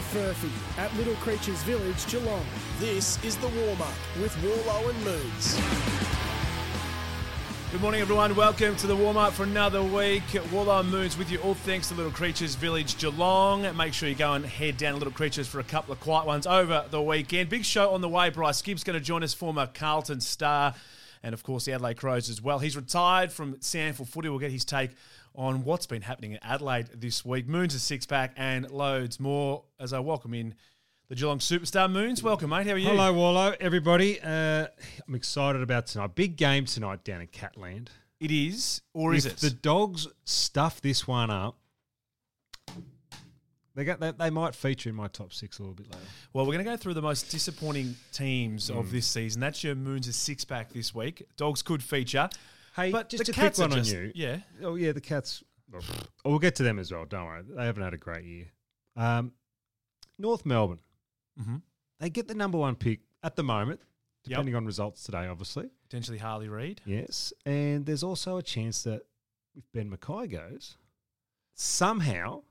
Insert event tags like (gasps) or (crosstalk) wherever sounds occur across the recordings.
for Furphy at Little Creatures Village, Geelong. This is the warm up with Worlo and Moons. Good morning, everyone. Welcome to the warm up for another week. Worlo and Moons with you, all thanks to Little Creatures Village Geelong. Make sure you go and head down to Little Creatures for a couple of quiet ones over the weekend. Big show on the way. Bryce Gibbs going to join us, former Carlton star, and of course the Adelaide Crows as well. He's retired from SANFL footy. We'll get his take on what's been happening in Adelaide this week. Moons a six pack and loads more as I welcome in the Geelong superstar Moons. Welcome, mate. How are you? Hello, Worlo, everybody. Uh, I'm excited about tonight. Big game tonight down in Catland. It is, or if is it? the dogs stuff this one up, they, got, they, they might feature in my top six a little bit later. Well, we're going to go through the most disappointing teams Mm. of this season. That's your Moons' six pack this week. Dogs could feature. Hey, but just the a quick Cats are one on you. Yeah. Oh, yeah, the Cats. oh, we'll get to them as well. Don't worry. They haven't had a great year. Um, North Melbourne. Mhm. They get the number one pick at the moment, depending on results today, obviously. Potentially Harley Reid. Yes, and there's also a chance that if Ben McKay goes, somehow,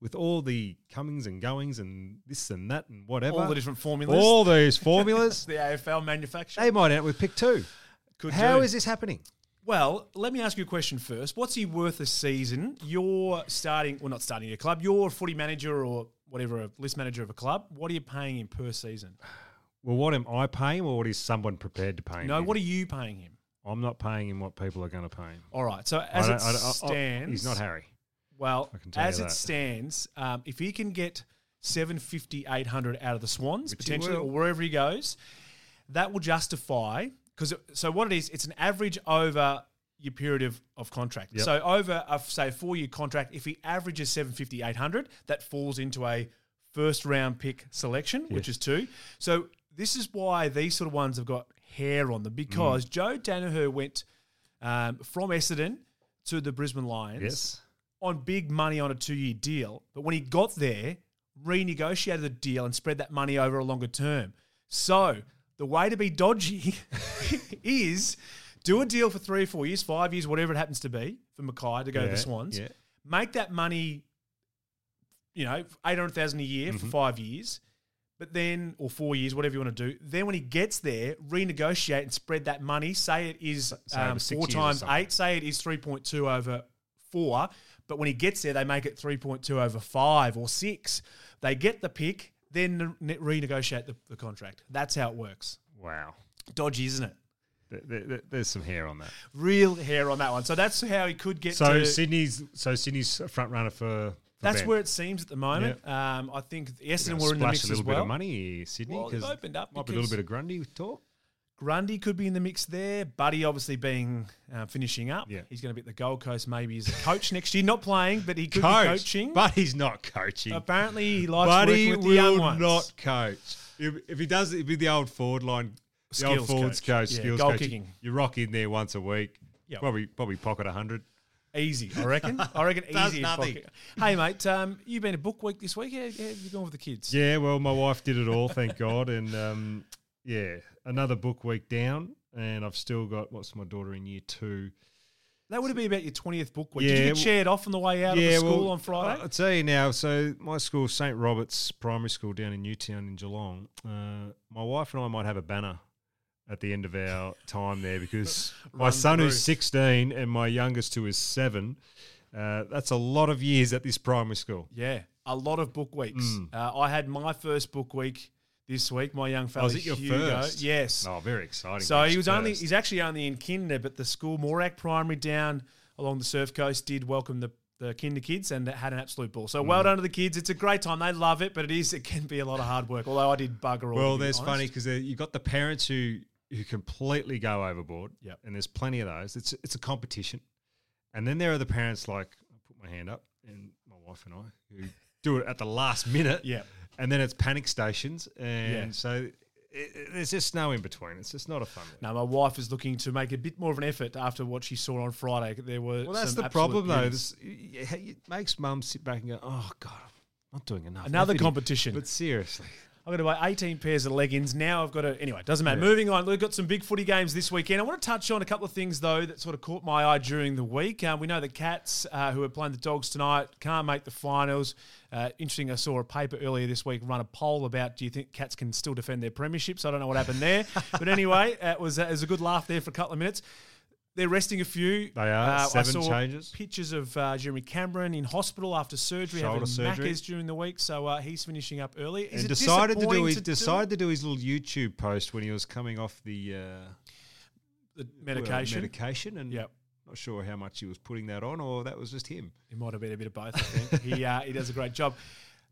with all the comings and goings and this and that and whatever, All the different formulas. all these (laughs) formulas, the AFL manufacturer. they might end up with pick two. could How do. is this happening? Well, let me ask you a question first. What's he worth a season? You're starting, well, not starting your club. You're a footy manager or whatever, a list manager of a club. What are you paying him per season? Well, what am I paying, or what is someone prepared to pay him? No, what are you paying him? I'm not paying him what people are going to pay him. All right. So I as don't- it I don't- I- I- stands, he's not Harry. Well, I can tell as you it that. stands, um, if he can get 750, 800 out of the Swans, Which he potentially, will. or wherever he goes, that will justify, because so what it is, it's an average over your period of, of contract. Yep. So over, a, say, four year contract, if he averages 750, 800, that falls into a first round pick selection, which is two. So this is why these sort of ones have got hair on them, because Mm. Joe Daniher went um, from Essendon to the Brisbane Lions Yes. on big money on a two year deal. But when he got there, renegotiated the deal and spread that money over a longer term. So the way to be dodgy (laughs) is do a deal for three or four years, five years, whatever it happens to be for McKay to go to the Swans. yeah. Make that money, you know, eight hundred thousand a year Mm-hmm. for five years. But then, or four years, whatever you want to do. Then, when he gets there, renegotiate and spread that money. Say it is um, four times eight. Say it is three point two over four. But when he gets there, they make it three point two over five or six. They get the pick, then ne- renegotiate the, the contract. That's how it works. Wow. Dodgy, isn't it? There- there- there- there's some hair on that. Real hair on that one. So that's how he could get So to. Sydney's so Sydney's a front runner for. for that's Ben. where it seems at the moment. Um, I think Essendon were in the mix a little as bit well. of money, Sydney. Well, opened up Might be a little bit of Grundy talk. Grundy could be in the mix there. Buddy obviously being uh, finishing up. Yeah. He's going to be at the Gold Coast maybe as a coach (laughs) next year. Not playing, but he could Coach, be coaching. but he's not coaching. Apparently, he likes Buddy working with the young will ones. not coach. If, if he does, it'd be the old forward line, the old Skills forwards coach. coach, Yeah, skills goal coach. kicking. You rock in there once a week. Yep. Probably probably pocket hundred. Easy, I reckon. I reckon (laughs) Does easy. nothing. Hey, mate, um, you've been a book week this week. How, how have you gone with the kids? Yeah, well, my wife did it all, thank (laughs) God, and um, yeah, another book week down, and I've still got what's my daughter in year two. That would have been about your 20th book week. Did you get well- off on the way out of the school well, on Friday? I'll tell you now. So my school, St Robert's Primary School down in Newtown in Geelong. Uh, my wife and I might have a banner at the end of our time there because (laughs) my son, who's sixteen, and my youngest, who is seven. Uh, that's a lot of years at this primary school. yeah, a lot of book weeks. Uh, I had my first book week this week. My young fella, Mm. Oh, is it your Hugo. first? Yes. Oh, very exciting. So he was only he's actually only in kinder, but the school Moriac Primary down along the surf coast did welcome the the kinder kids and had an absolute ball. So Mm. well done to the kids. It's a great time. They love it, but it is it can be a lot of hard work. Although I did bugger all. Well, there's honest. funny because you've got the parents who who completely go overboard. Yep. And there's plenty of those. It's it's a competition. And then there are the parents like I put my hand up and my wife and I who do it at the last minute. Yeah. And then it's panic stations, and Yeah. so it, there's just no in between. It's just not a fun. Now my wife is looking to make a bit more of an effort after what she saw on Friday. There were Well, that's the problem though. This, it makes mum sit back and go, "Oh God, I'm not doing enough." Another here." competition. But seriously, I've got to buy 18 pairs of leggings. Now I've got to. Anyway, doesn't matter. Moving on. We've got some big footy games this weekend. I want to touch on a couple of things, though, that sort of caught my eye during the week. Uh, we know the Cats, uh, who are playing the Dogs tonight, can't make the finals. Uh, interesting, I saw a paper earlier this week run a poll about do you think Cats can still defend their premierships? I don't know what happened there. (laughs) but anyway, it was, it was a good laugh there for a couple of minutes. They're resting a few. They are. Uh, Seven I saw changes. Pictures of uh, Jeremy Cameron in hospital after surgery, Shoulder having surgery. Maccas during the week, so uh, he's finishing up early. Is and decided to do his to do decided to do his little YouTube post when he was coming off the uh, the medication? medication, and Yep. not sure how much he was putting that on, or that was just him. It might have been a bit of both. I think he uh, he does a great job.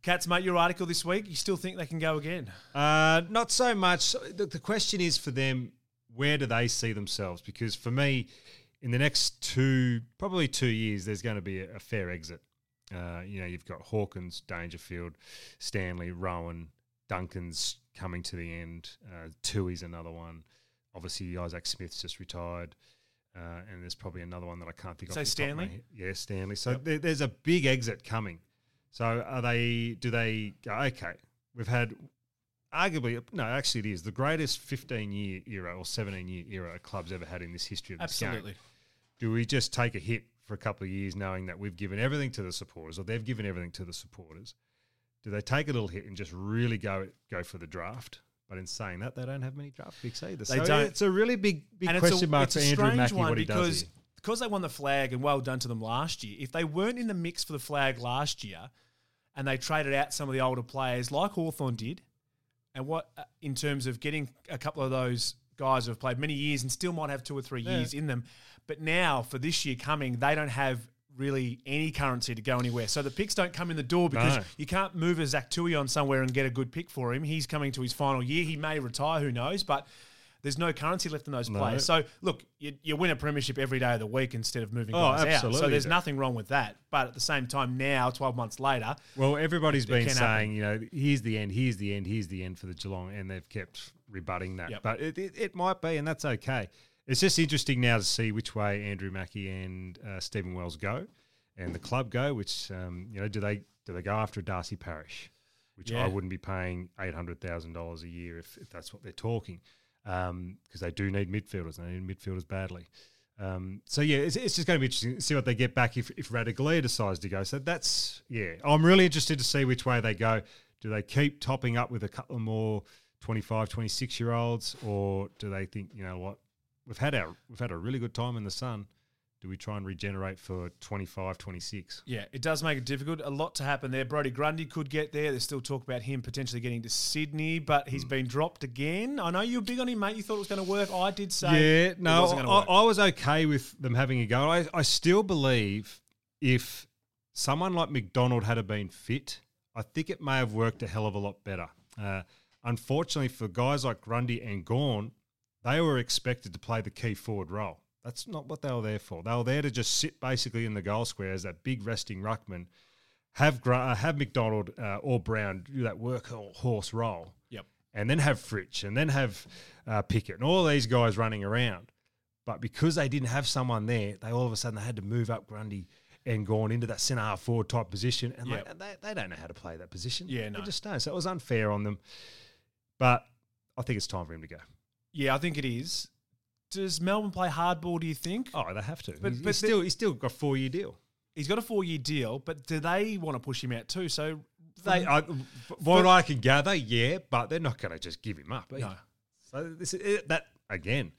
Cats, mate, your article this week. You still think they can go again? Uh, not so much. The, the question is for them, where do they see themselves? Because for me, in the next two, probably two years, there's going to be a, a fair exit. Uh, you know, you've got Hawkins, Dangerfield, Stanley, Rohan, Duncan's coming to the end. Uh, Tuohy's another one. Obviously, Isaac Smith's just retired. Uh, and there's probably another one that I can't think Say of. off the top of my Stanley? Yeah, Stanley. So there, there's a big exit coming. So are they? Do they go? Okay, we've had arguably no, actually it is the greatest 15 year era or 17 year era a club's ever had in this history of this game. Absolutely. Do we just take a hit for a couple of years, knowing that we've given everything to the supporters, or they've given everything to the supporters? Do they take a little hit and just really go go for the draft? But in saying that, they don't have many draft picks either. They so don't. It's a really big big and question a, mark for Andrew Mackie what he because does here. because they won the flag and well done to them last year. If they weren't in the mix for the flag last year, and they traded out some of the older players like Hawthorn did, and what uh, in terms of getting a couple of those guys who have played many years and still might have two or three Yeah. years in them, but now for this year coming, they don't have really any currency to go anywhere. So the picks don't come in the door because No. you can't move a Zach Tuohy on somewhere and get a good pick for him. He's coming to his final year. He may retire, who knows, but there's no currency left in those No. players. So look, you, you win a premiership every day of the week instead of moving Oh, guys out. So there's nothing wrong with that. But at the same time, now 12 months later, Well, everybody's been saying, you know, here's the end, here's the end, here's the end for the Geelong, and they've kept rebutting that. Yep. But it, it, it might be, and that's okay. It's just interesting now to see which way Andrew Mackie and uh, Stephen Wells go, and the club go. Which um, you know, do they do they go after Darcy Parish, which Yeah. I wouldn't be paying eight hundred thousand dollars a year if, if that's what they're talking, because they do need midfielders. And they need midfielders badly. Um, so yeah, it's, it's just going to be interesting to see what they get back if if Ratugolea decides to go. So that's yeah, I'm really interested to see which way they go. Do they keep topping up with a couple more 25, 26 year olds, or do they think you know what we've had our we've had a really good time in the sun? Do we try and regenerate for 25, 26? yeah, it does make it difficult. A lot to happen there. Brodie Grundy could get there. There's still talk about him potentially getting to Sydney, but he's been dropped again. I know you were big on him, mate. You thought it was going to work. I did say yeah, it no, I, work. I was okay with them having a go. I, I still believe if someone like McDonald had been fit, I think it may have worked a hell of a lot better. Uh, unfortunately, for guys like Grundy and Gawn, they were expected to play the key forward role. That's not what they were there for. They were there to just sit basically in the goal square as that big resting ruckman, have Gr- uh, have McDonald uh, or Brown do that workhorse role Yep. and then have Fritsch, and then have uh, Pickett, and all these guys running around. But because they didn't have someone there, they all of a sudden they had to move up Grundy and Gawn into that centre half forward type position, and Yep. they, they, they don't know how to play that position. Yeah, no. They just don't. So it was unfair on them. But I think it's time for him to go. Yeah, I think it is. Does Melbourne play hardball, do you think? Oh, they have to. But- he's, but he's still he's still got a four year deal. He's got a four year deal, but do they want to push him out too? So They, um, I, what I can gather, yeah, but they're not going to just give him up. No. So this is that again.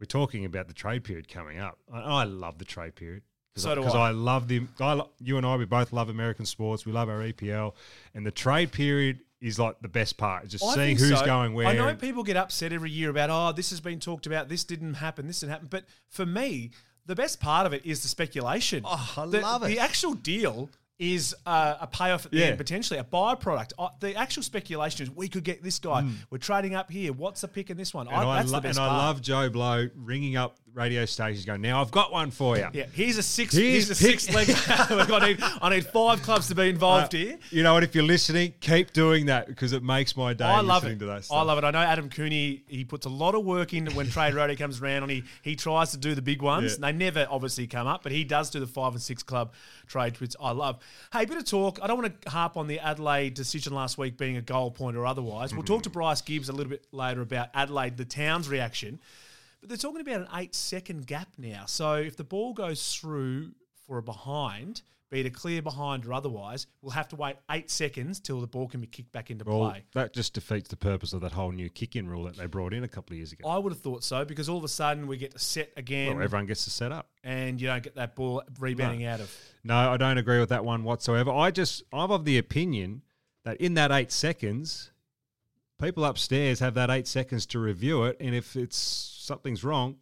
We're talking about the trade period coming up. I, I love the trade period So do because I. I love the. I, you and I, we both love American sports. We love our EPL, and the trade period is like the best part. Just I seeing who's so. going where. I know people get upset every year about, oh, this has been talked about, this didn't happen, this didn't happen. But for me, the best part of it is the speculation. Oh, I the, love it. The actual deal is uh, a payoff at the Yeah. end, potentially a byproduct. Uh, the actual speculation is we could get this guy. We're trading up here. What's the pick in this one? And, I, that's lo- the best and I part. love Joe Blow ringing up radio stations going, now I've got one for you. Yeah, here's a six. Here's Here's, a pick- six leg. (laughs) (laughs) I need, I need five clubs to be involved Uh, here. You know what? If you're listening, keep doing that because it makes my day I love listening it. I love it. I know Adam Cooney. He puts a lot of work in when trade radio comes around, and he he tries to do the big ones. Yeah. And they never obviously come up, but he does do the five and six club trades, which I love. Hey, a bit of talk. I don't want to harp on the Adelaide decision last week being a goal point or otherwise. We'll talk to Bryce Gibbs a little bit later about Adelaide, the town's reaction. But they're talking about an eight second gap now. So if the ball goes through for a behind, be it a clear behind or otherwise, we'll have to wait eight seconds till the ball can be kicked back into Well, play. that just defeats the purpose of that whole new kick-in rule that they brought in a couple of years ago. I would have thought so because all of a sudden we get to set again well, everyone gets to set up. and you don't get that ball rebounding No. out of. No, I don't agree with that one whatsoever. I just, I'm of the opinion that in that eight seconds, people upstairs have that eight seconds to review it, and if it's something's wrong,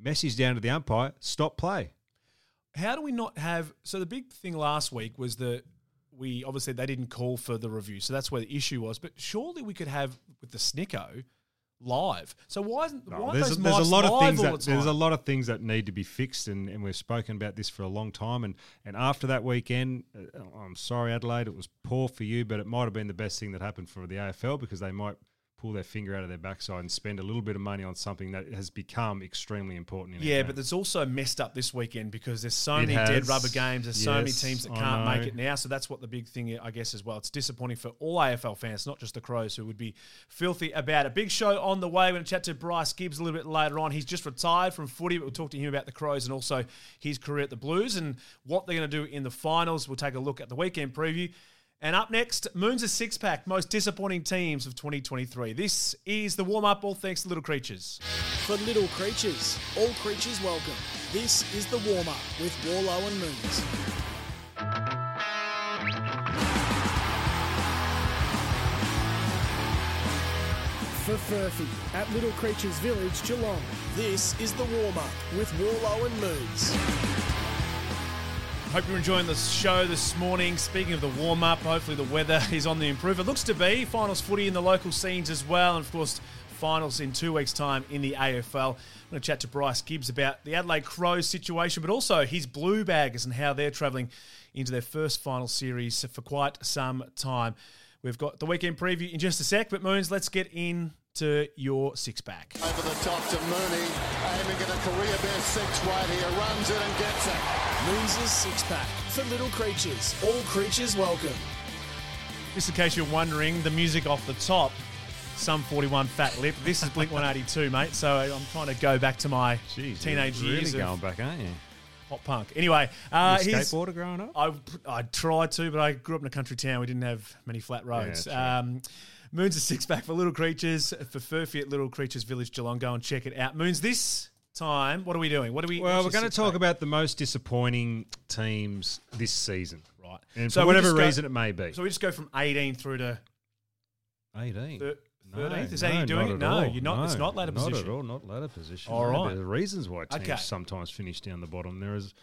message down to the umpire, stop play. How do we not have? So the big thing last week was that we obviously they didn't call for the review, so that's where the issue was. But surely we could have with the Snicko live. So why isn't No, why there's, those there's a lot of things that there's a lot of things that need to be fixed, and, and we've spoken about this for a long time. And and after that weekend, uh, I'm sorry, Adelaide, it was poor for you, but it might have been the best thing that happened for the AFL because they might pull their finger out of their backside and spend a little bit of money on something that has become extremely important. In Yeah, but it's also messed up this weekend because there's so It many dead rubber games. There's so many teams that can't make it now. So that's what the big thing, I guess, as well. It's disappointing for all AFL fans, not just the Crows, who would be filthy about it. Big show on the way. We're going to chat to Bryce Gibbs a little bit later on. He's just retired from footy, but we'll talk to him about the Crows and also his career at the Blues and what they're going to do in the finals. We'll take a look at the weekend preview. And up next, Moon's a six pack, most disappointing teams of 2023. This is the warm up, all thanks to Little Creatures. For little creatures, all creatures welcome. This is the warm up with Worlo and Moons. For Furphy at Little Creatures Village, Geelong. This is the warm up with Worlo and Moons. Hope you're enjoying the show this morning. Speaking of the warm up, hopefully the weather (laughs) is on the improve. It looks to be. Finals footy in the local scenes as well. And of course, finals in two weeks' time in the AFL. I'm going to chat to Bryce Gibbs about the Adelaide Crows situation, but also his Blue Baggers and how they're travelling into their first final series for quite some time. We've got the weekend preview in just a sec, but Moons, let's get into your six pack. Over the top to Mooney, aiming at a career best six right here, runs it and gets it. Moons' six pack. For little creatures, all creatures welcome. Just in case you're wondering, the music off the top, Sum 41 Fat Lip. This is Blink 182, (laughs) mate. So I'm trying to go back to my Jeez, teenage you're years really going back, aren't you? pop punk. Anyway, uh, You a skateboarder growing up? I I tried to, but I grew up in a country town. We didn't have many flat roads. true. um, Moon's a six pack for Little Creatures for Furphy at Little Creatures Village Geelong. Go and check it out. Moon's this time. What are we doing? What are we? Well, we're going to talk pack? about the most disappointing teams this season. right. And So for whatever go- reason it may be. So we just go from 18 through to 18. thir- No, 13th. Is that how you're doing it? No, all. you're not. It's not ladder Not position. at all. Not ladder position. All No, right. There's reasons why teams Okay. sometimes finish down the bottom. There is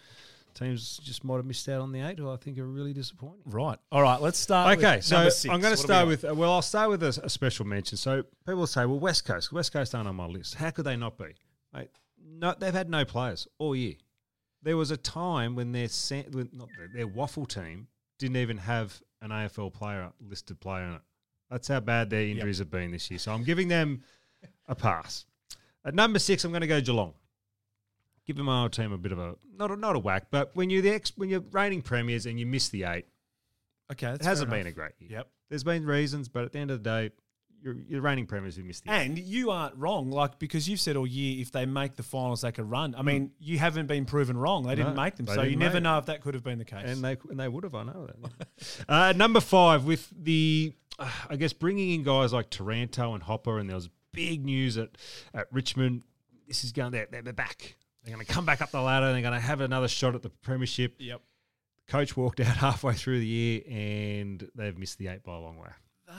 teams just might have missed out on the eight, who I think are really disappointing. Right. All right. Let's start. Okay, with so number six. I'm going to do we start got? with. uh, Well, I'll start with a, a special mention. So people say, "Well, West Coast, West Coast aren't on my list. How could they not be?" Mate, no, they've had no players all year. There was a time when their sa- when, not their, their WAFL team didn't even have an AFL player listed player in it. That's how bad their injuries have been this year. So I'm giving them a pass. At number six, I'm going to go Geelong. Give my old team a bit of a not a, not a whack, but when you're the ex, when you're reigning premiers and you miss the eight, Okay. It hasn't been a great year. Yep. There's been reasons, but at the end of the day, you're, you're reigning premiers who missed the eight. And you aren't wrong, like because you've said all year if they make the finals, they could run. I mean, you haven't been proven wrong. They didn't No, make them, so you never know if that could have been the case. And they and they would have, I know that. (laughs) uh, number five with the, uh, I guess bringing in guys like Taranto and Hopper, and there was big news at at Richmond. This is going. They're, they're back. They're going to come back up the ladder. They're going to have another shot at the premiership. yep. Coach walked out (laughs) halfway through the year, and they've missed the eight by a long way.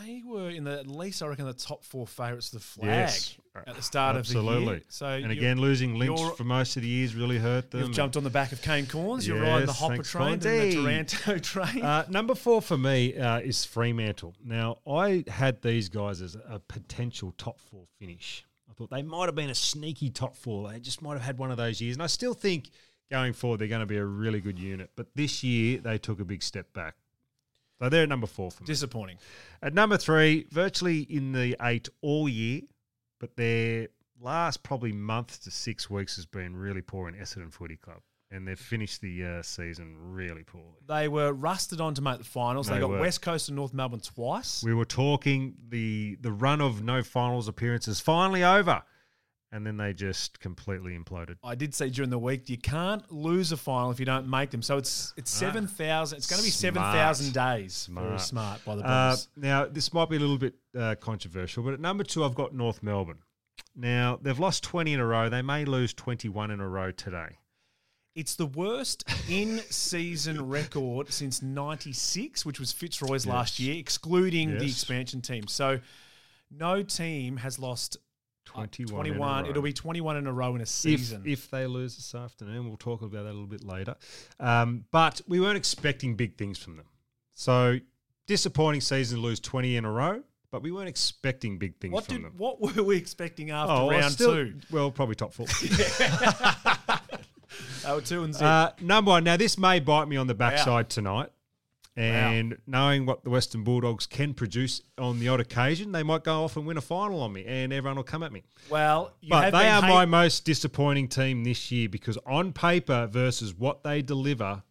They were in the at least I reckon the top four favourites of the flag Yes. at the start of the year. Absolutely. So and again, losing Lynch for most of the years really hurt them. You've jumped on the back of Kane Cornes. You're riding the Hopper train and the. Taranto (laughs) train. Uh, number four for me uh, is Fremantle. Now, I had these guys as a potential top four finish. Thought they might have been a sneaky top four. They just might have had one of those years. And I still think going forward they're going to be a really good unit. But this year they took a big step back. So they're at number four for me. Disappointing. At number three, virtually in the eight all year, but their last probably month to six weeks has been really poor in Essendon Footy Club. And they've finished the uh, season really poorly. They were rusted on to make the finals. They, They got were. West Coast and North Melbourne twice. We were talking the the run of no finals appearances finally over, and then they just completely imploded. I did say during the week you can't lose a final if you don't make them. So it's it's seven thousand. It's going to be seven thousand days. Very Smart. smart by the Uh, now this might be a little bit uh, controversial, but at number two I've got North Melbourne. Now they've lost twenty in a row. They may lose twenty one in a row today. It's the worst in-season (laughs) record since '96, which was Fitzroy's last year, excluding the expansion team. So no team has lost uh, 21 in a 21. row. It'll be 21 in a row in a season. If, if they lose this afternoon, we'll talk about that a little bit later. Um, but we weren't expecting big things from them. So disappointing season to lose 20 in a row, but we weren't expecting big things what from did them. what were we expecting after well, round still- two? Well, probably top four. (laughs) (laughs) Were two and zero. uh, number one. Now, this may bite me on the backside tonight. And knowing what the Western Bulldogs can produce on the odd occasion, they might go off and win a final on me, and everyone will come at me. well, you But they are hate- my most disappointing team this year because on paper versus what they deliver,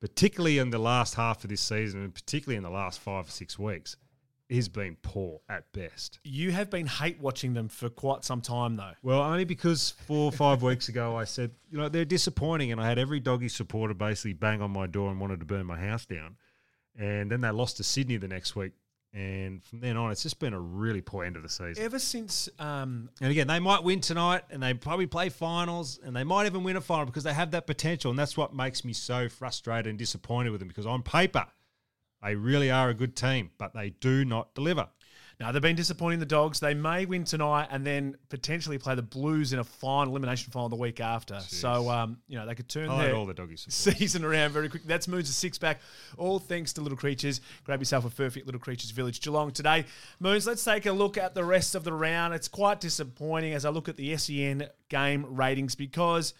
particularly in the last half of this season and particularly in the last five or six weeks, has been poor at best. You have been hate watching them for quite some time, though. Well, only because four or five (laughs) weeks ago I said, you know, they're disappointing, and I had every doggy supporter basically bang on my door and wanted to burn my house down. And then they lost to Sydney the next week. And from then on, it's just been a really poor end of the season. Ever since um, And again, they might win tonight and they probably play finals and they might even win a final because they have that potential. And that's what makes me so frustrated and disappointed with them because on paper, they really are a good team, but they do not deliver. Now they've been disappointing the dogs. They may win tonight and then potentially play the Blues in a final elimination final the week after. So um, you know they could turn their all the support. season around very quickly. That's Moons a six pack. All thanks to Little Creatures. Grab yourself a perfect Little Creatures Village Geelong today. Moons, let's take a look at the rest of the round. It's quite disappointing as I look at the SEN game ratings because.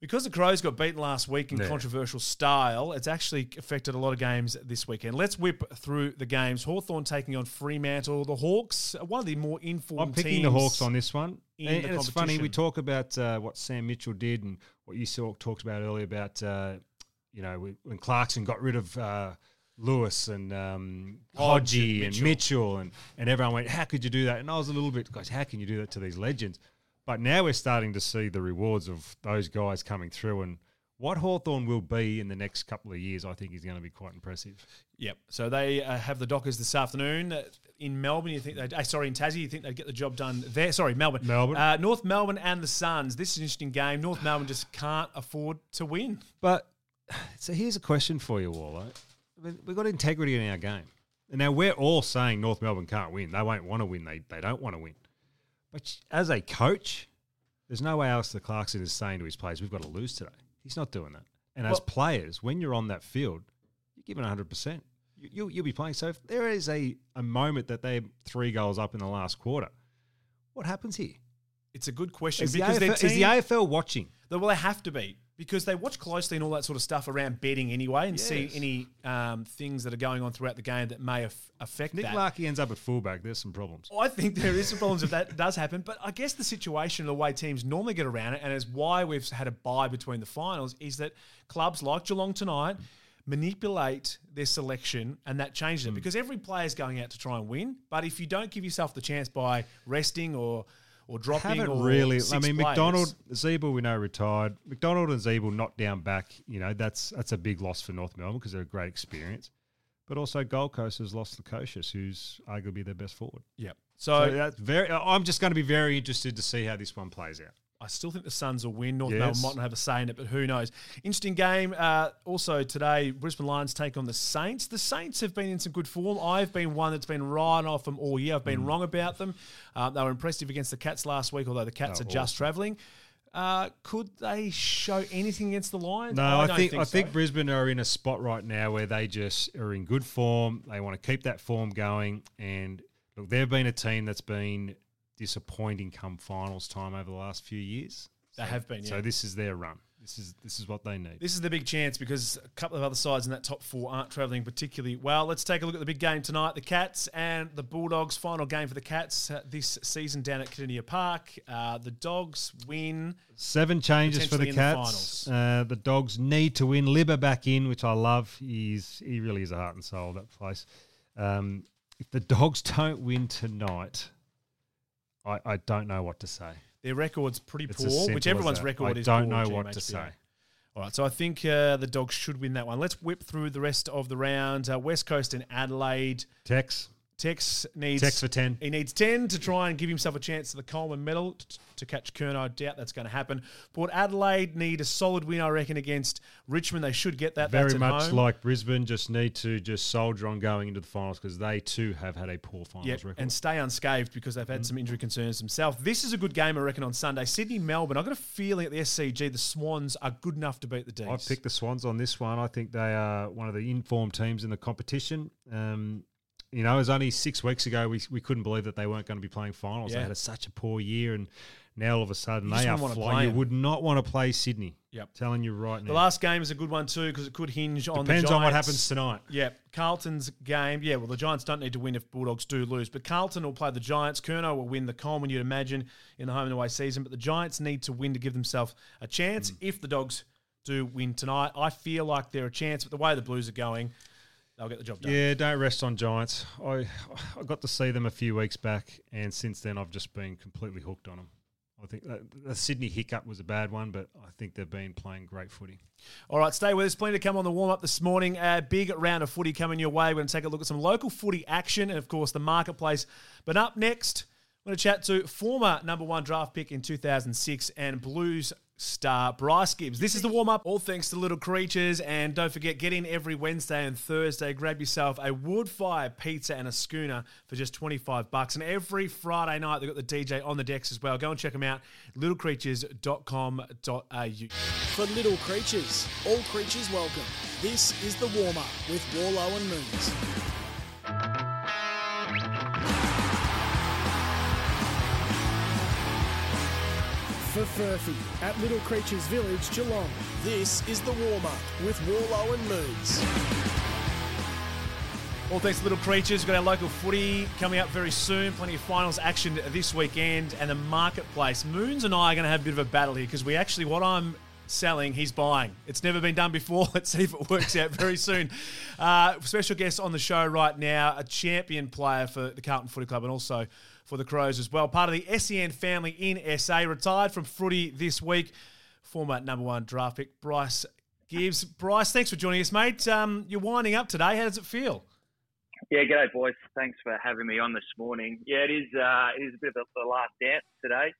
Because the Crows got beaten last week in Yeah. controversial style, it's actually affected a lot of games this weekend. Let's whip through the games. Hawthorn taking on Fremantle. The Hawks, one of the more informed I'm picking teams. the Hawks on this one. And, and it's funny, we talk about uh, what Sam Mitchell did and what you saw, talked about earlier about, uh, you know, when- Clarkson got rid of uh, Lewis and um, and Hodgie and Mitchell. Mitchell, and, and everyone went, how could you do that? And I was a little bit, guys, how can you do that to these legends? But now we're starting to see the rewards of those guys coming through and what Hawthorn will be in the next couple of years, I think is going to be quite impressive. Yep. So they uh, have the Dockers this afternoon uh, in Melbourne. You think they? Uh, sorry, in Tassie. You think they'd get the job done there? Sorry, Melbourne. Melbourne. Uh, North Melbourne and the Suns. This is an interesting game. North Melbourne just can't afford to win. But (sighs) so here's a question for you, Worlo. I mean, we've got integrity in our game. And now we're all saying North Melbourne can't win. They won't want to win. They, they don't want to win. But as a coach, there's no way Alastair Clarkson is saying to his players, we've got to lose today. He's not doing that. And as players, when you're on that field, you're giving 100%. You, you'll, you'll be playing. So if there is a, a moment that they're three goals up in the last quarter, what happens here? It's a good question Is the, AFL, is the. AFL watching? well, they have to be because they watch closely and all that sort of stuff around betting anyway, and see any um, things that are going on throughout the game that may af- affect Nick that. Larkey ends up at fullback. There's some problems. I think there is some problems if that does happen, but I guess the situation, the way teams normally get around it, and is why we've had a bye between the finals, is that clubs like Geelong tonight manipulate their selection, and that changes Hmm. it because every player is going out to try and win. But if you don't give yourself the chance by resting or or dropping, haven't or really. I mean, players- McDonald, Ziebell, we know retired. McDonald and Ziebell not down back. You know, that's that's a big loss for North Melbourne because they're a great experience. But also, Gold Coast has lost Lukosius, who's arguably their best forward. Yep. So So, that's very. I'm just going to be very interested to see how this one plays out. I still think the Suns will win. North Yes. Melbourne might not have a say in it, but who knows? Interesting game. Uh, also today, Brisbane Lions take on the Saints. The Saints have been in some good form. I've been one that's been right off them all year. I've Mm. been wrong about them. Uh, they were impressive against the Cats last week, although the Cats They are were just travelling. Uh, could they show anything against the Lions? No, I, don't think, I so. think Brisbane are in a spot right now where they just are in good form. They want to keep that form going, and look, they've been a team that's been disappointing come finals time over the last few years. They have been, yeah. So this is their run. This is this is what they need. This is the big chance because a couple of other sides in that top four aren't travelling particularly well. Let's take a look at the big game tonight. The Cats and the Bulldogs. Final game for the Cats uh, this season down at Kardinia Park. Uh, the Dogs win. Seven changes for the Potentially in the Cats. The, uh, the Dogs need to win. Libba back in, which I love. He's he really is a heart and soul that place. Um, if the Dogs (laughs) don't win tonight, I, I don't know what to say. Their record's pretty It's poor, which everyone's record I is. I don't know what to say. All right, so I think uh, the Dogs should win that one. Let's whip through the rest of the round. Uh, West Coast and Adelaide. Tex, Tex needs Tex for 10. He needs ten to try and give himself a chance to the Coleman medal t- to catch Kern. I doubt that's going to happen. Port Adelaide need a solid win, I reckon, against Richmond. They should get that. very much home. like Brisbane, just need to just soldier on going into the finals because they too have had a poor finals Yep, record. and stay unscathed because they've had some injury concerns themselves. This is a good game, I reckon, on Sunday. Sydney, Melbourne. I've got a feeling at the SCG the Swans are good enough to beat the Dees. I've picked the Swans on this one. I think they are one of the informed teams in the competition. Um, you know, it was only six weeks ago we, we couldn't believe that they weren't going to be playing finals. Yeah. They had a, such a poor year, and now all of a sudden You they are flying. You would not want to play Sydney. Yep. telling you right now. The last game is a good one too because it could hinge on the Depends on what happens tonight. Yeah, Carlton's game. Yeah, well, the Giants don't need to win if Bulldogs do lose, but Carlton will play the Giants. Curnow will win the Coleman, you'd imagine, in the home and away season. But the Giants need to win to give themselves a chance. Hmm. If the Dogs do win tonight, I feel like they're a chance. But the way the Blues are going, they'll get the job done. Yeah, don't rest on Giants. I I got to see them a few weeks back, and since then I've just been completely hooked on them. I think the Sydney hiccup was a bad one, but I think they've been playing great footy. All right, stay with us. Plenty to come on the warm up this morning. A big round of footy coming your way. We're going to take a look at some local footy action and, of course, the marketplace. But up next, we're going to chat to former number one draft pick in 2006 and Blues star Bryce Gibbs. This is the warm up, all thanks to Little Creatures. And don't forget, get in every Wednesday and Thursday. Grab yourself a wood fire pizza and a schooner for just 25 bucks. And every Friday night, they've got the DJ on the decks as well. Go and check them out, littlecreatures.com.au. For little creatures, all creatures welcome. This is the warm up with Worlo and Moons. For Furphy at Little Creatures Village, Geelong. This is the warm up with Worlo and Moons. All thanks to Little Creatures. We've got our local footy coming up very soon. Plenty of finals action this weekend and the marketplace. Moons and I are going to have a bit of a battle here because we actually, what I'm selling, he's buying. It's never been done before. (laughs) Let's see if it works out very soon. Uh, special guest on the show right now, a champion player for the Carlton Footy Club and also for the Crows as well. Part of the SEN family in SA. Retired from footy this week. Former number one draft pick, Bryce Gibbs. Bryce, thanks for joining us, mate. Um, you're winding up today. How does it feel? Yeah, g'day boys. Thanks for having me on this morning. Yeah, it is. Uh, it is a bit of the last dance today.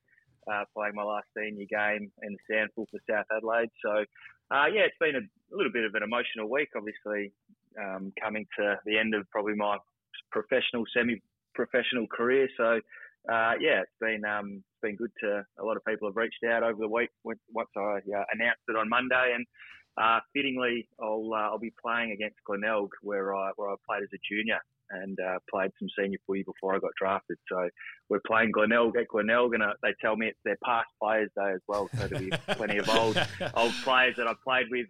Uh, playing my last senior game in the SANFL for South Adelaide. So, uh, yeah, it's been a, little bit of an emotional week. Obviously, um, coming to the end of probably my professional, semi-professional career. So, uh, yeah, it's been um, it's been good to a lot of people have reached out over the week once I uh, announced it on Monday, and uh, fittingly, I'll uh, I'll be playing against Glenelg where I where I played as a junior and uh, played some senior footy before I got drafted. So we're playing Glenelg at Glenelg, and uh, they tell me it's their past players' day as well. So there'll be plenty of old (laughs) old players that I've played with.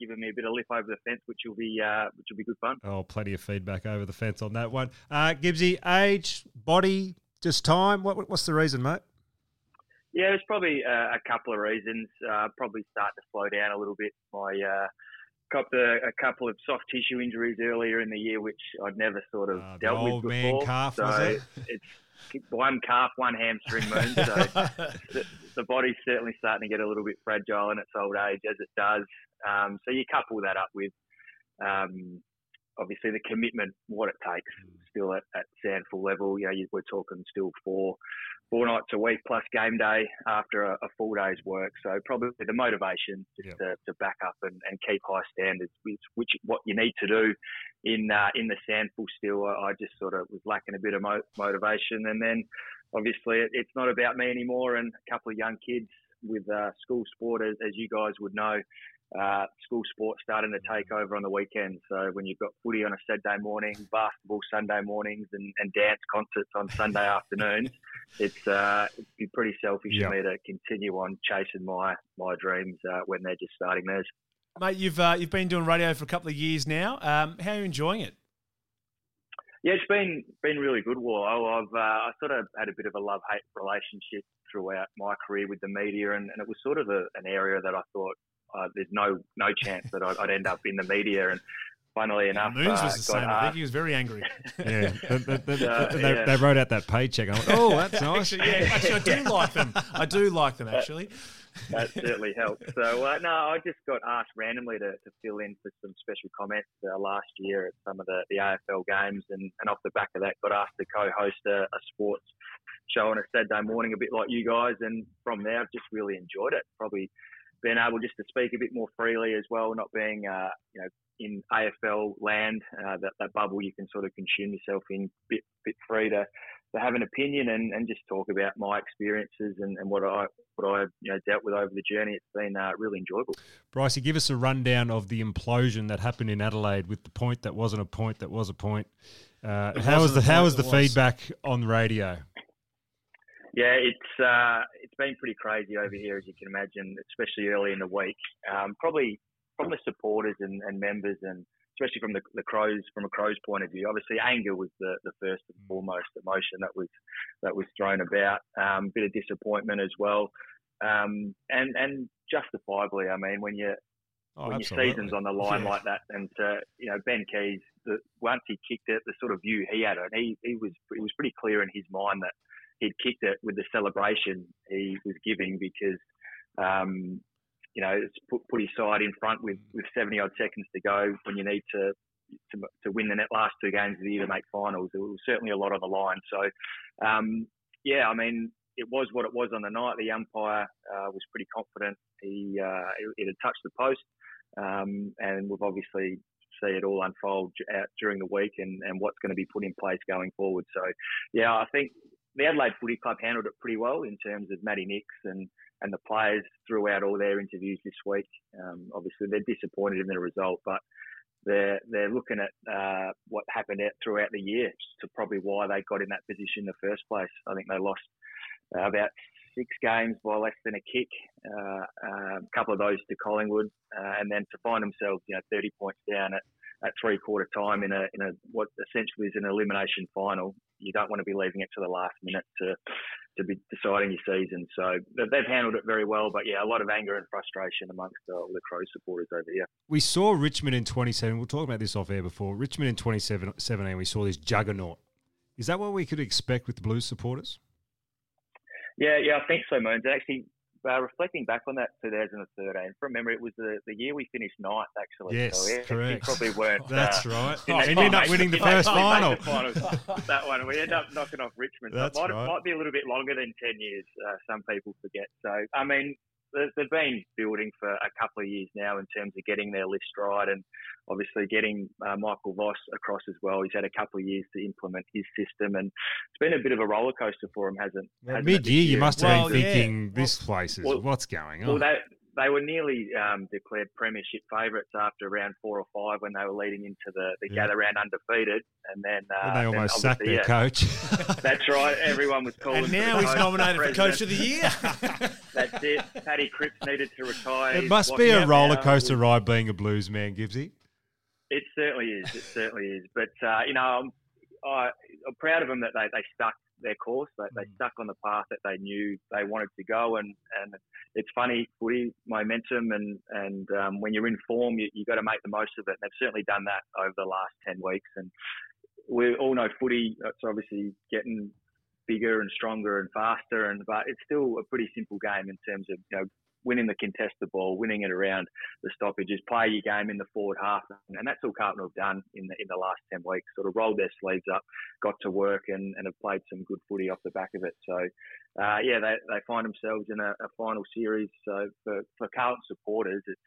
Giving me a bit of lift over the fence, which will be uh, which will be good fun. Oh, plenty of feedback over the fence on that one. Uh, Gibbsy, age, body, just time. What, what's the reason, mate? Yeah, there's probably uh, a couple of reasons. Uh, probably start to slow down a little bit. My uh, got the, a couple of soft tissue injuries earlier in the year, which I'd never sort of Uh, dealt old with man before. calf, so was it? it's one calf, one hamstring moon. So (laughs) the, the body's certainly starting to get a little bit fragile in its old age, as it does. Um, so you couple that up with um, obviously the commitment, what it takes, still at, at SANFL level. You know, you, we're talking still four four nights a week plus game day after a, a full day's work. So probably the motivation just Yep. to, to back up and, and keep high standards, which, which what you need to do in uh, in the SANFL. Still, I, I just sort of was lacking a bit of mo- motivation, and then obviously it, it's not about me anymore. And a couple of young kids with uh, school sport, as, as you guys would know. Uh, school sports starting to take over on the weekends. So when you've got footy on a Saturday morning, basketball Sunday mornings, and, and dance concerts on Sunday (laughs) afternoons, it's uh, it'd be pretty selfish of me to continue on chasing my my dreams uh, when they're just starting theirs. Mate, you've uh, you've been doing radio for a couple of years now. Um, how are you enjoying it? Yeah, it's been been really good. Well, I've uh, I sort of had a bit of a love hate relationship throughout my career with the media, and, and it was sort of a, an area that I thought uh, there's no no chance that I'd, I'd end up in the media. And funnily enough, Moons uh, was the got same. I think he was very angry. (laughs) Yeah, they, they- they- Uh, they- yeah. they wrote out that paycheck. I went, oh, that's (laughs) nice. actually, yeah, actually, I do like them. I do like them actually. that certainly helped. So uh, no, I just got asked randomly to, to fill in for some special comments uh, last year at some of the, the AFL games, and, and off the back of that, got asked to co-host a, a sports show on a Saturday morning, a bit like you guys. And from there, I've just really enjoyed it. Probably been able just to speak a bit more freely as well, not being uh, you know in AFL land, uh, that, that bubble you can sort of consume yourself in, bit bit free to to have an opinion and, and just talk about my experiences and, and what I what I you know dealt with over the journey. It's been uh, really enjoyable. Brycey, give us a rundown of the implosion that happened in Adelaide with the point that wasn't a point that was a point. Uh, how was the how was the was. feedback on the radio? Yeah, it's uh, it's been pretty crazy over here, as you can imagine, especially early in the week. Um, probably from the supporters and, and members, and especially from the, the Crows, from a Crows point of view. Obviously, anger was the, the first and foremost emotion that was that was thrown about. Um, bit of disappointment as well, um, and and justifiably. I mean, when you Oh, when absolutely. your season's on the line Yeah. like that, and uh, you know Ben Keays, the, once he kicked it, the sort of view he had, and he he was it was pretty clear in his mind that he'd kicked it with the celebration he was giving because um, you know it's put, put his side in front with with seventy odd seconds to go when you need to. To, to win the net last two games of the year to make finals, it was certainly a lot on the line. So, um, yeah, I mean, it was what it was on the night. The umpire uh, was pretty confident. He uh, it, it had touched the post, um, and we've obviously see it all unfold during the week and, and what's going to be put in place going forward. So, yeah, I think the Adelaide Footy Club handled it pretty well in terms of Matty Nicks and, and the players throughout all their interviews this week. Um, obviously, they're disappointed in the result, but they're they're looking at uh, what happened out throughout the year to probably why they got in that position in the first place. I think they lost uh, about six games by less than a kick, uh, uh, a couple of those to Collingwood, uh, and then to find themselves, you know, 30 points down at, at three quarter time in a in a what essentially is an elimination final. You don't want to be leaving it to the last minute to to be deciding your season. So they- they've handled it very well, but yeah, a lot of anger and frustration amongst all the Crows supporters over here. We saw Richmond in 27. We'll talk about this off air before. Richmond in 2017, we saw this juggernaut. Is that what we could expect with the Blues supporters? Yeah, yeah, I think so, Moons. Actually, uh, reflecting back on that 2013, from memory, it was the, the year we finished ninth, actually. Yes, so we actually correct. probably weren't. (laughs) That's uh, right. didn't And actually end up (laughs) winning the first final. the (laughs) that one, we end up knocking off Richmond. So That's it might, right. might be a little bit longer than 10 years. Uh, some people forget. So, I mean, they've been building for a couple of years now in terms of getting their list right and obviously getting uh, Michael Voss across as well. He's had a couple of years to implement his system and it's been a bit of a roller coaster for him, hasn't, hasn't it, Mid year, you must have Well, been yeah. thinking this place is Well- what's going on. Well, they were nearly um, declared premiership favourites after round four or five when they were leading into the, the Yeah. gather round undefeated, and then uh, And they almost sacked their yeah, coach. (laughs) That's right. Everyone was calling. And now he's coach, nominated for Coach of the Year. (laughs) That's it. Paddy Cripps needed to retire. it must be a roller coaster ride being a blues man, Gibbsy. It certainly is. It certainly is. But uh, you know, I'm, I, I'm proud of them that they, they stuck their course. They, they stuck on the path that they knew they wanted to go. And, and it's funny, footy momentum, and and um, when you're in form, you you got to make the most of it. And they've certainly done that over the last ten weeks. And we all know footy. It's obviously getting bigger and stronger and faster, and but it's still a pretty simple game in terms of you know winning the contested ball, winning it around the stoppages, play your game in the forward half, and that's all Carlton have done in the in the last ten weeks. Sort of rolled their sleeves up, got to work, and, and have played some good footy off the back of it. So, uh, yeah, they, they find themselves in a, a final series. So for for Carlton supporters, it's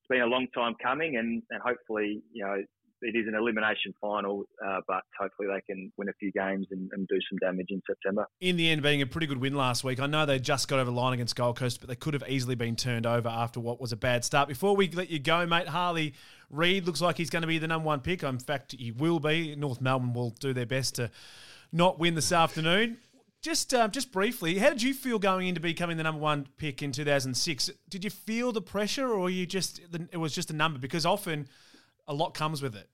it's been a long time coming, and and hopefully, you know. It is an elimination final, uh, but hopefully they can win a few games and, and do some damage in September. in the end, being a pretty good win last week. I know they just got over the line against Gold Coast, but they could have easily been turned over after what was a bad start. Before we let you go, mate, Harley Reid looks like he's going to be the number one pick. In fact, he will be. North Melbourne will do their best to not win this afternoon. Just, um, just briefly, how did you feel going into becoming the number one pick in 2006? Did you feel the pressure, or you just it was just a number? Because often, a lot comes with it.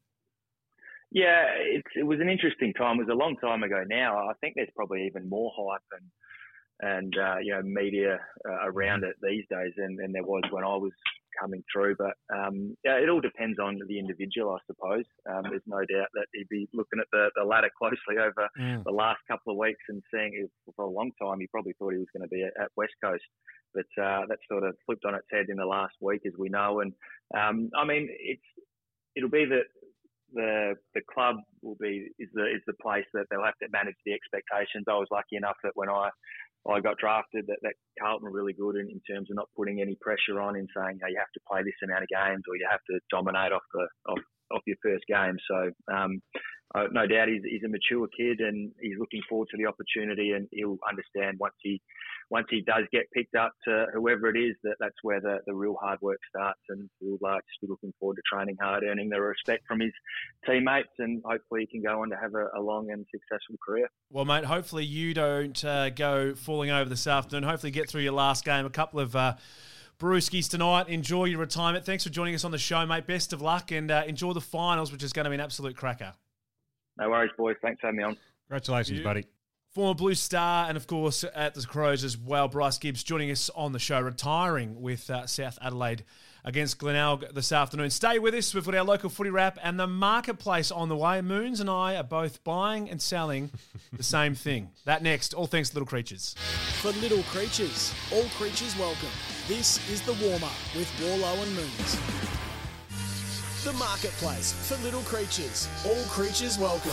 Yeah, it's, it was an interesting time. It was a long time ago now. I think there's probably even more hype and and uh, you know media uh, around it these days than, than there was when I was coming through. But um, yeah, it all depends on the individual, I suppose. Um, there's no doubt that he'd be looking at the, the ladder (laughs) closely over Mm. the last couple of weeks and seeing it for a long time. He probably thought he was going to be at, at West Coast, but uh, that sort of flipped on its head in the last week, as we know. And um, I mean, it's it'll be the the the club will be is the is the place that they'll have to manage the expectations. I was lucky enough that when I I got drafted that, that Carlton were really good in, in terms of not putting any pressure on in saying you, know, you have to play this amount of games or you have to dominate off the off, off your first game. So um, uh, no doubt he's, he's a mature kid and he's looking forward to the opportunity and he'll understand once he once he does get picked up to whoever it is that that's where the, the real hard work starts and he'll uh, just be looking forward to training hard, earning the respect from his teammates and hopefully he can go on to have a, a long and successful career. Well, mate, hopefully you don't uh, go falling over this afternoon. Hopefully, get through your last game. A couple of uh, brewskis tonight. Enjoy your retirement. Thanks for joining us on the show, mate. Best of luck and uh, enjoy the finals, which is going to be an absolute cracker. No worries, boys. Thanks for having me on. Congratulations, buddy. Former Blue Star and, of course, at the Crows as well. Bryce Gibbs joining us on the show, retiring with uh, South Adelaide against Glenelg this afternoon. Stay with us. We've got our local footy wrap and the marketplace on the way. Moons and I are both buying and selling (laughs) the same thing. That next. All thanks to Little Creatures. For little creatures, all creatures welcome. This is the warm up with Worlo and Moons. The marketplace for little creatures, all creatures welcome.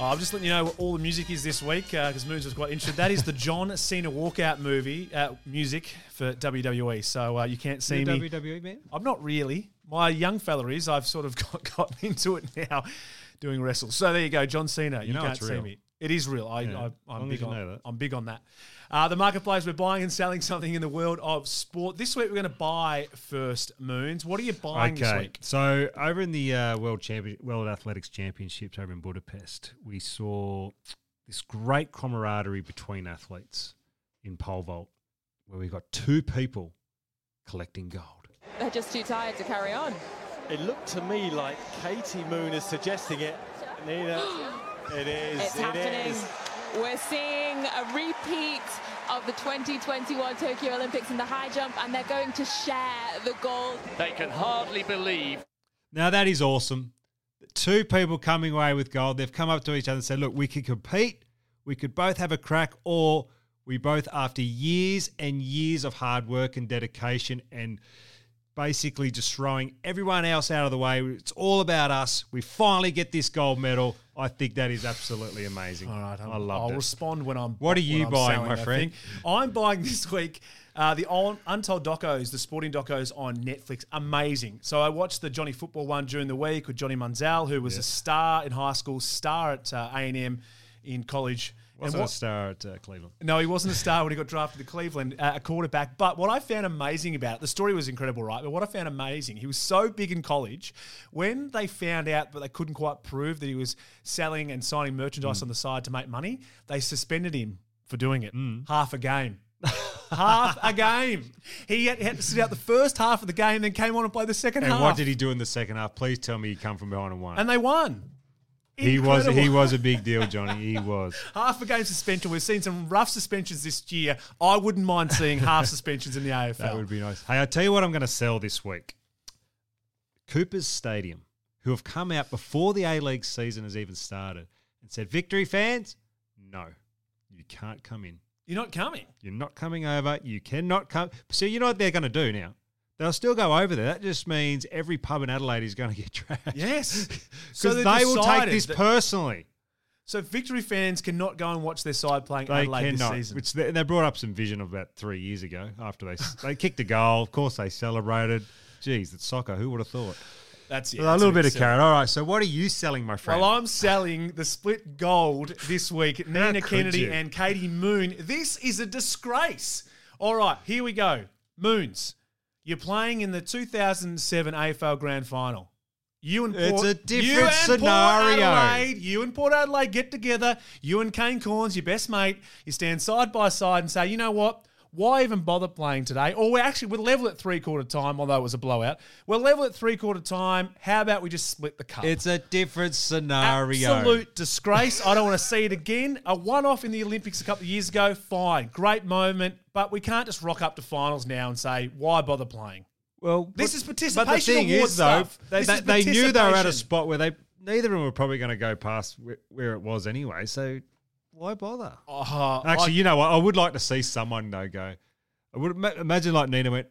Oh, I'm just letting you know what all the music is this week because Moons was quite interested. That is the John Cena walkout movie uh, music for WWE. So uh, you can't see You a me. WWE man? I'm not really. My young fella is. I've sort of (laughs) got, gotten into it now, doing wrestle. So there you go, John Cena. You, know can't see real. me. It is real. I, yeah. I, I'm, big on that. I'm big on that. Uh, the marketplace. We're buying and selling something in the world of sport. This week we're going to buy first moons. What are you buying this Okay, week? so over in the uh, World Champion, World Athletics Championships over in Budapest, we saw this great camaraderie between athletes in pole vault, where we got two people collecting gold. They're just too tired to carry on. It looked to me like Katie Moon is suggesting it. (gasps) Nina, it is. It's it happening. is. We're seeing a repeat of the 2021 Tokyo Olympics in the high jump, and they're going to share the gold. They can hardly believe Now that is awesome. Two people coming away with gold. They've come up to each other and said, "Look, we could compete. We could both have a crack, or we both, after years and years of hard work and dedication, and basically just throwing everyone else out of the way. It's all about us. We finally get this gold medal. I think that is absolutely amazing. All right, I I'll, love I'll it. respond when I'm. What are you I'm buying, my friend? think. I'm buying this week uh, the Untold Docos, the sporting docos on Netflix. Amazing. So I watched the Johnny Football one during the week with Johnny Manziel, who was a star in high school, star at uh, A&M in college. Wasn't and a what, star at uh, Cleveland. no, he wasn't a star when he got drafted to Cleveland, uh, a quarterback. But what I found amazing about it, the story was incredible, right? But what I found amazing, he was so big in college. When they found out, but they couldn't quite prove that he was selling and signing merchandise on the side to make money, they suspended him for doing it. Half a game. (laughs) half a game. He had, had to sit out the first half of the game, then came on and played the second And half. And what did he do in the second half? Please tell me he come from behind and won. And they won. He was he was a big deal, Johnny. He was. (laughs) Half a game suspension. We've seen some rough suspensions this year. I wouldn't mind seeing half (laughs) suspensions in the AFL. That would be nice. Hey, I tell you what, I'm going to sell this week. Cooper's Stadium, who have come out before the A League season has even started and said, "Victory fans, no, you can't come in. You're not coming. You're not coming over. You cannot come." So you know what they're going to do now? They'll still go over there. That just means every pub in Adelaide is going to get trashed. Yes. (laughs) because they've they will take this personally. So Victory fans cannot go and watch their side playing They Adelaide cannot. this season. Which they, they brought up some vision of about three years ago after they they kicked a goal. Of course, they celebrated. Geez, it's soccer. Who would have thought? That's it. a little bit of carrot. All right. So, what are you selling, my friend? Well, I'm selling the split gold this week. Nina Kennedy you? and Katie Moon. This is a disgrace. All right, here we go. Moons, you're playing in the 2007 AFL Grand Final. You and It's a different you and Port scenario. Adelaide, you and Port Adelaide get together. You and Kane Cornes, your best mate. You stand side by side and say, you know what? Why even bother playing today? Or we're actually we're level at three quarter time, although it was a blowout. We're level at three quarter time. How about we just split the cup? It's a different scenario. Absolute disgrace. I don't want to see it again. A one off in the Olympics a couple of years ago, fine. Great moment. But we can't just rock up to finals now and say, why bother playing? Well, This but- is But participation the thing award is, though, they, they, is they knew they were at a spot where they neither of them were probably going to go past where, where it was anyway. So why bother? Uh, Actually, I- you know what? I would like to see someone though go. I would imagine like Nina went,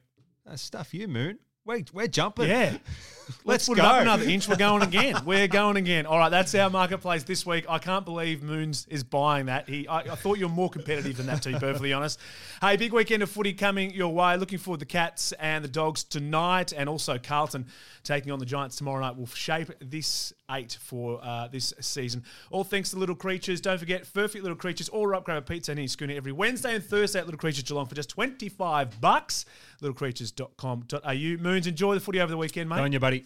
"Ah, "Stuff you, Moon. We're, we're jumping. Yeah. (laughs) Let's Let's put go." it up another inch. We're going (laughs) again. We're going again. All right, that's our marketplace this week. I can't believe Moons is buying that. He, I, I thought you were more competitive than that, to be perfectly honest. Hey, big weekend of footy coming your way. Looking forward to the Cats and the Dogs tonight, and also Carlton taking on the Giants tomorrow night will shape this eight for uh, this season. All thanks to Little Creatures. Don't forget, Perfect Little Creatures, order up, grab a pizza and eat schooner every Wednesday and Thursday at Little Creatures Geelong for just 25 bucks. Littlecreatures.com.au. Moons, enjoy the footy over the weekend, mate. On, you buddy.